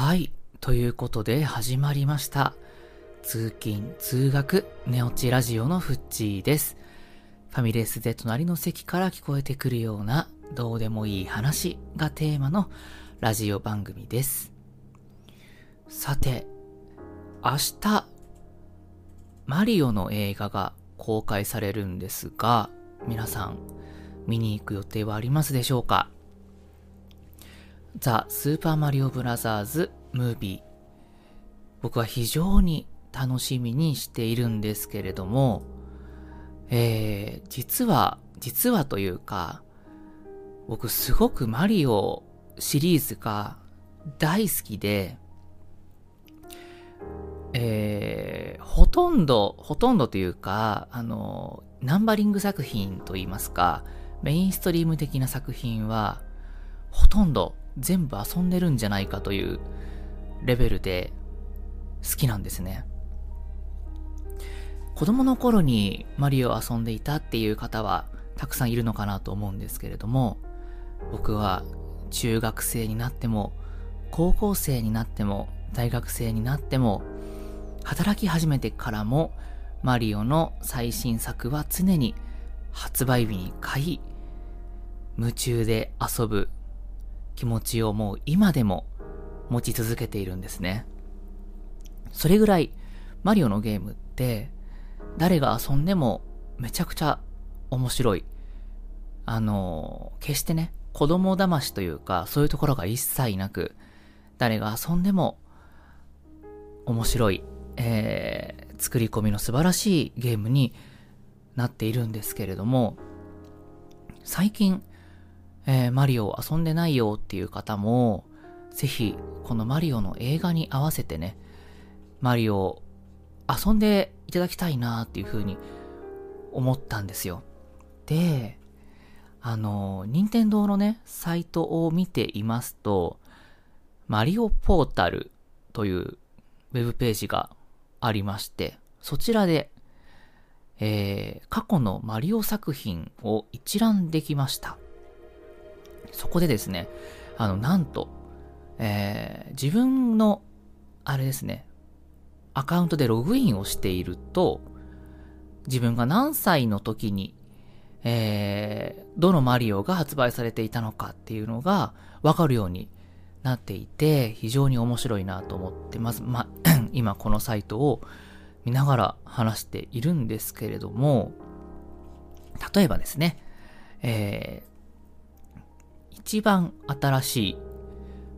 はい。ということで始まりました。通勤、通学、寝落ちラジオのフッチーです。ファミレスで隣の席から聞こえてくるようなどうでもいい話がテーマのラジオ番組です。さて、明日、マリオの映画が公開されるんですが、皆さん、見に行く予定はありますでしょうか？ザ・スーパーマリオブラザーズ・ムービー。僕は非常に楽しみにしているんですけれども、えー、実は、実はというか、僕すごくマリオシリーズが大好きで、えー、ほとんど、ほとんどというか、あの、ナンバリング作品といいますか、メインストリーム的な作品は、ほとんど全部遊んでるんじゃないかというレベルで好きなんですね。子供の頃にマリオを遊んでいたっていう方はたくさんいるのかなと思うんですけれども、僕は中学生になっても、高校生になっても、大学生になっても、働き始めてからも、マリオの最新作は常に発売日に買い、夢中で遊ぶ気持ちをもう今でも持ち続けているんですね。それぐらいマリオのゲームって誰が遊んでもめちゃくちゃ面白い。あの、決してね、子供騙しというかそういうところが一切なく誰が遊んでも面白い、えー、作り込みの素晴らしいゲームになっているんですけれども最近えー、マリオ遊んでないよっていう方も、ぜひ、このマリオの映画に合わせてね、マリオ遊んでいただきたいなっていうふうに思ったんですよ。で、あの、任天堂のね、サイトを見ていますと、マリオポータルというウェブページがありまして、そちらで、えー、過去のマリオ作品を一覧できました。そこでですね、あの、なんと、えー、自分の、あれですね、アカウントでログインをしていると、自分が何歳の時に、えー、どのマリオが発売されていたのかっていうのがわかるようになっていて、非常に面白いなと思って、まず、ま、今このサイトを見ながら話しているんですけれども、例えばですね、え一番新しい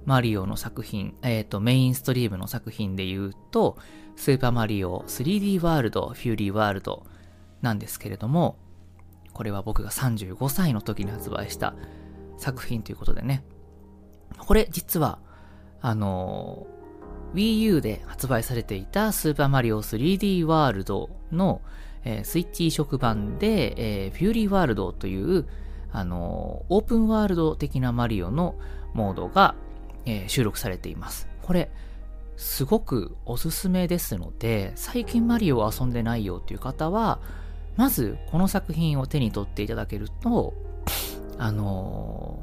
マリオの作品、えっ、ー、と、メインストリームの作品で言うと、スーパーマリオ 3D ワールド、フューリーワールドなんですけれども、これは僕が35歳の時に発売した作品ということでね。これ実は、あの Wii U で発売されていたスーパーマリオ 3D ワールドの、えー、スイッチ移植版で、えー、フューリーワールドというあの、オープンワールド的なマリオのモードが、えー、収録されています。これ、すごくおすすめですので、最近マリオを遊んでないよっていう方は、まずこの作品を手に取っていただけると、あの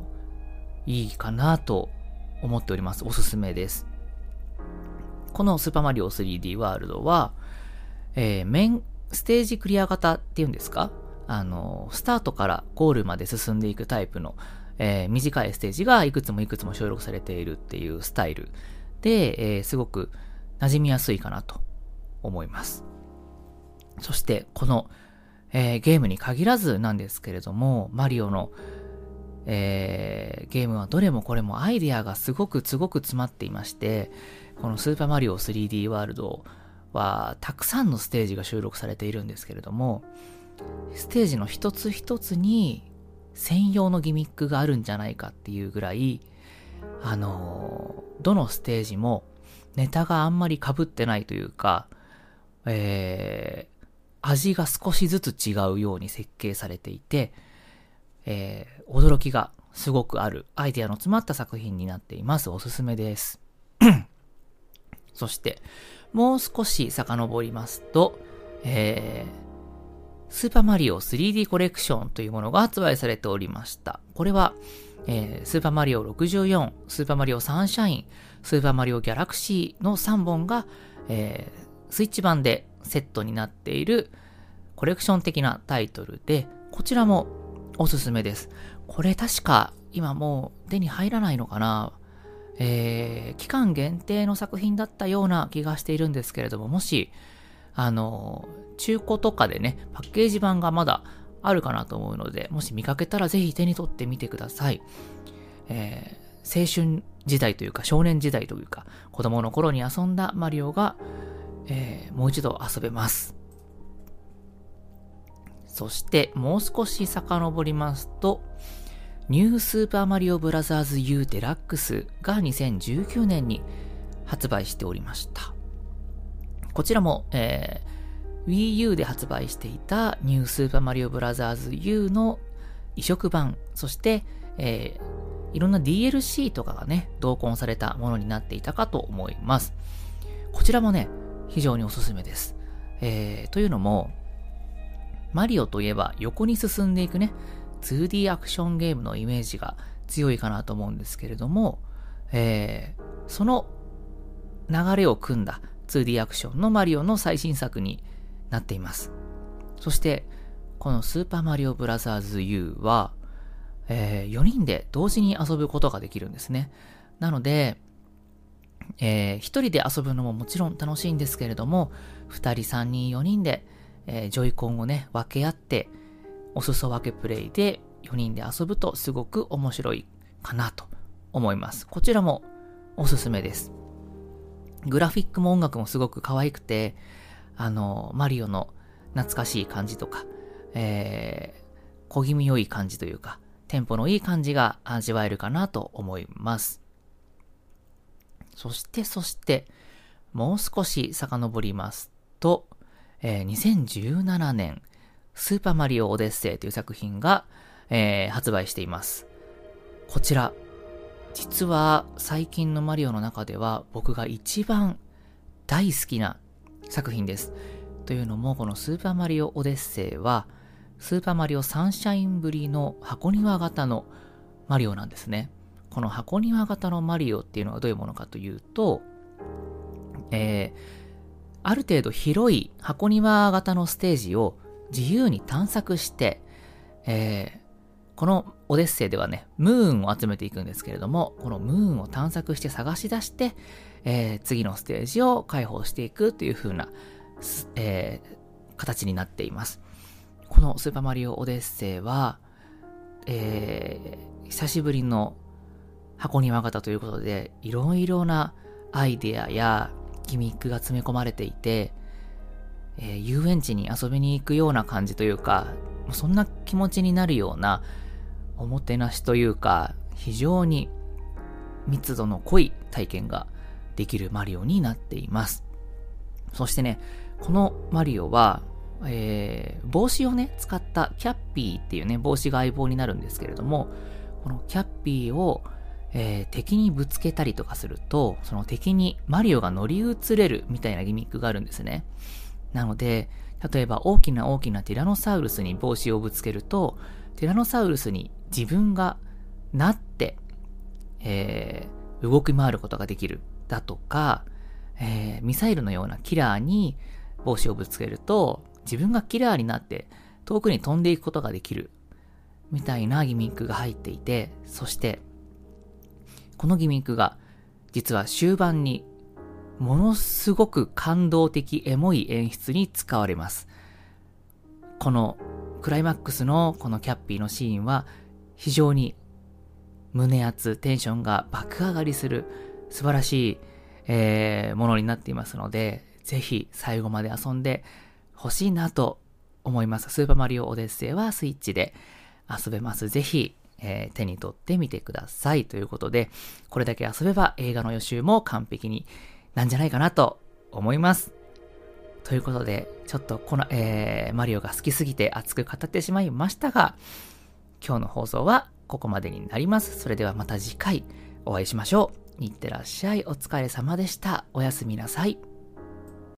ー、いいかなと思っております。おすすめです。このスーパーマリオ 3D ワールドは、えー、メン、ステージクリア型っていうんですか？あの、スタートからゴールまで進んでいくタイプの、えー、短いステージがいくつもいくつも収録されているっていうスタイルで、えー、すごく馴染みやすいかなと思います。そして、この、えー、ゲームに限らずなんですけれども、マリオの、えー、ゲームはどれもこれもアイデアがすごくすごく詰まっていまして、このスーパーマリオ 3D ワールドはたくさんのステージが収録されているんですけれども、ステージの一つ一つに専用のギミックがあるんじゃないかっていうぐらい、あのどのステージもネタがあんまり被ってないというか、えー、味が少しずつ違うように設計されていて、えー、驚きがすごくあるアイデアの詰まった作品になっています。おすすめです。そして、もう少し遡りますと、えー、スーパーマリオ 3D コレクションというものが発売されておりました。これは、えー、スーパーマリオ64、スーパーマリオサンシャイン、スーパーマリオギャラクシーの3本が、えー、スイッチ版でセットになっているコレクション的なタイトルで、こちらもおすすめです。これ確か今もう手に入らないのかな？えー、期間限定の作品だったような気がしているんですけれども、もし、あの、中古とかでね、パッケージ版がまだあるかなと思うので、もし見かけたらぜひ手に取ってみてください。えー、青春時代というか少年時代というか子供の頃に遊んだマリオが、えー、もう一度遊べます。そしてもう少し遡りますと、ニュースーパーマリオブラザーズ U デラックスが2019年に発売しておりました。こちらも、えー、Wii U で発売していたニュースーパーマリオブラザーズ U の移植版、そして、えー、いろんな DLC とかがね、同梱されたものになっていたかと思います。こちらもね、非常におすすめです。えー、というのも、マリオといえば横に進んでいくね、2D アクションゲームのイメージが強いかなと思うんですけれども、えー、その流れを組んだ 2D アクションのマリオの最新作になっています。そして、このスーパーマリオブラザーズ U は、えー、4人で同時に遊ぶことができるんですね。なので、えー、1人で遊ぶのももちろん楽しいんですけれども、2人、3人、4人で、えー、ジョイコンをね、分け合って、お裾分けプレイで4人で遊ぶとすごく面白いかなと思います。こちらもおすすめです。グラフィックも音楽もすごく可愛くて、あの、マリオの懐かしい感じとか、えー、小気味良い感じというか、テンポのいい感じが味わえるかなと思います。そして、そして、もう少し遡りますと、えー、2017年、スーパーマリオオデッセイという作品が、えー、発売しています。こちら、実は最近のマリオの中では僕が一番大好きな作品です。というのも、このスーパーマリオオデッセイは、スーパーマリオサンシャインぶりの箱庭型のマリオなんですね。この箱庭型のマリオっていうのはどういうものかというと、えー、ある程度広い箱庭型のステージを自由に探索して、えー、このオデッセイではね、ムーンを集めていくんですけれども、このムーンを探索して探し出して、えー、次のステージを開放していくという風な、えー、形になっています。このスーパーマリオオデッセイは、えー、久しぶりの箱庭型ということで、いろいろなアイデアやギミックが詰め込まれていて、えー、遊園地に遊びに行くような感じというか、そんな気持ちになるようなおもてなしというか、非常に密度の濃い体験ができるマリオになっています。そしてね、このマリオは、えー、帽子をね、使ったキャッピーっていうね、帽子が相棒になるんですけれども、このキャッピーを、えー、敵にぶつけたりとかすると、その敵にマリオが乗り移れるみたいなギミックがあるんですね。なので、例えば大きな大きなティラノサウルスに帽子をぶつけると、ティラノサウルスに自分がなって、えー、動き回ることができる。だとか、えー、ミサイルのようなキラーに帽子をぶつけると、自分がキラーになって遠くに飛んでいくことができる。みたいなギミックが入っていて、そして、このギミックが実は終盤にものすごく感動的エモい演出に使われます。このクライマックスのこのキャッピーのシーンは非常に胸熱、テンションが爆上がりする素晴らしい、えー、ものになっていますので、ぜひ最後まで遊んでほしいなと思います。スーパーマリオオデッセイはスイッチで遊べます。ぜひ、えー、手に取ってみてください。ということで、これだけ遊べば映画の予習も完璧になんじゃないかなと思います。ということで、ちょっとこの、えー、マリオが好きすぎて熱く語ってしまいましたが、今日の放送はここまでになります。それではまた次回お会いしましょう。いってらっしゃい。お疲れ様でした。おやすみなさい。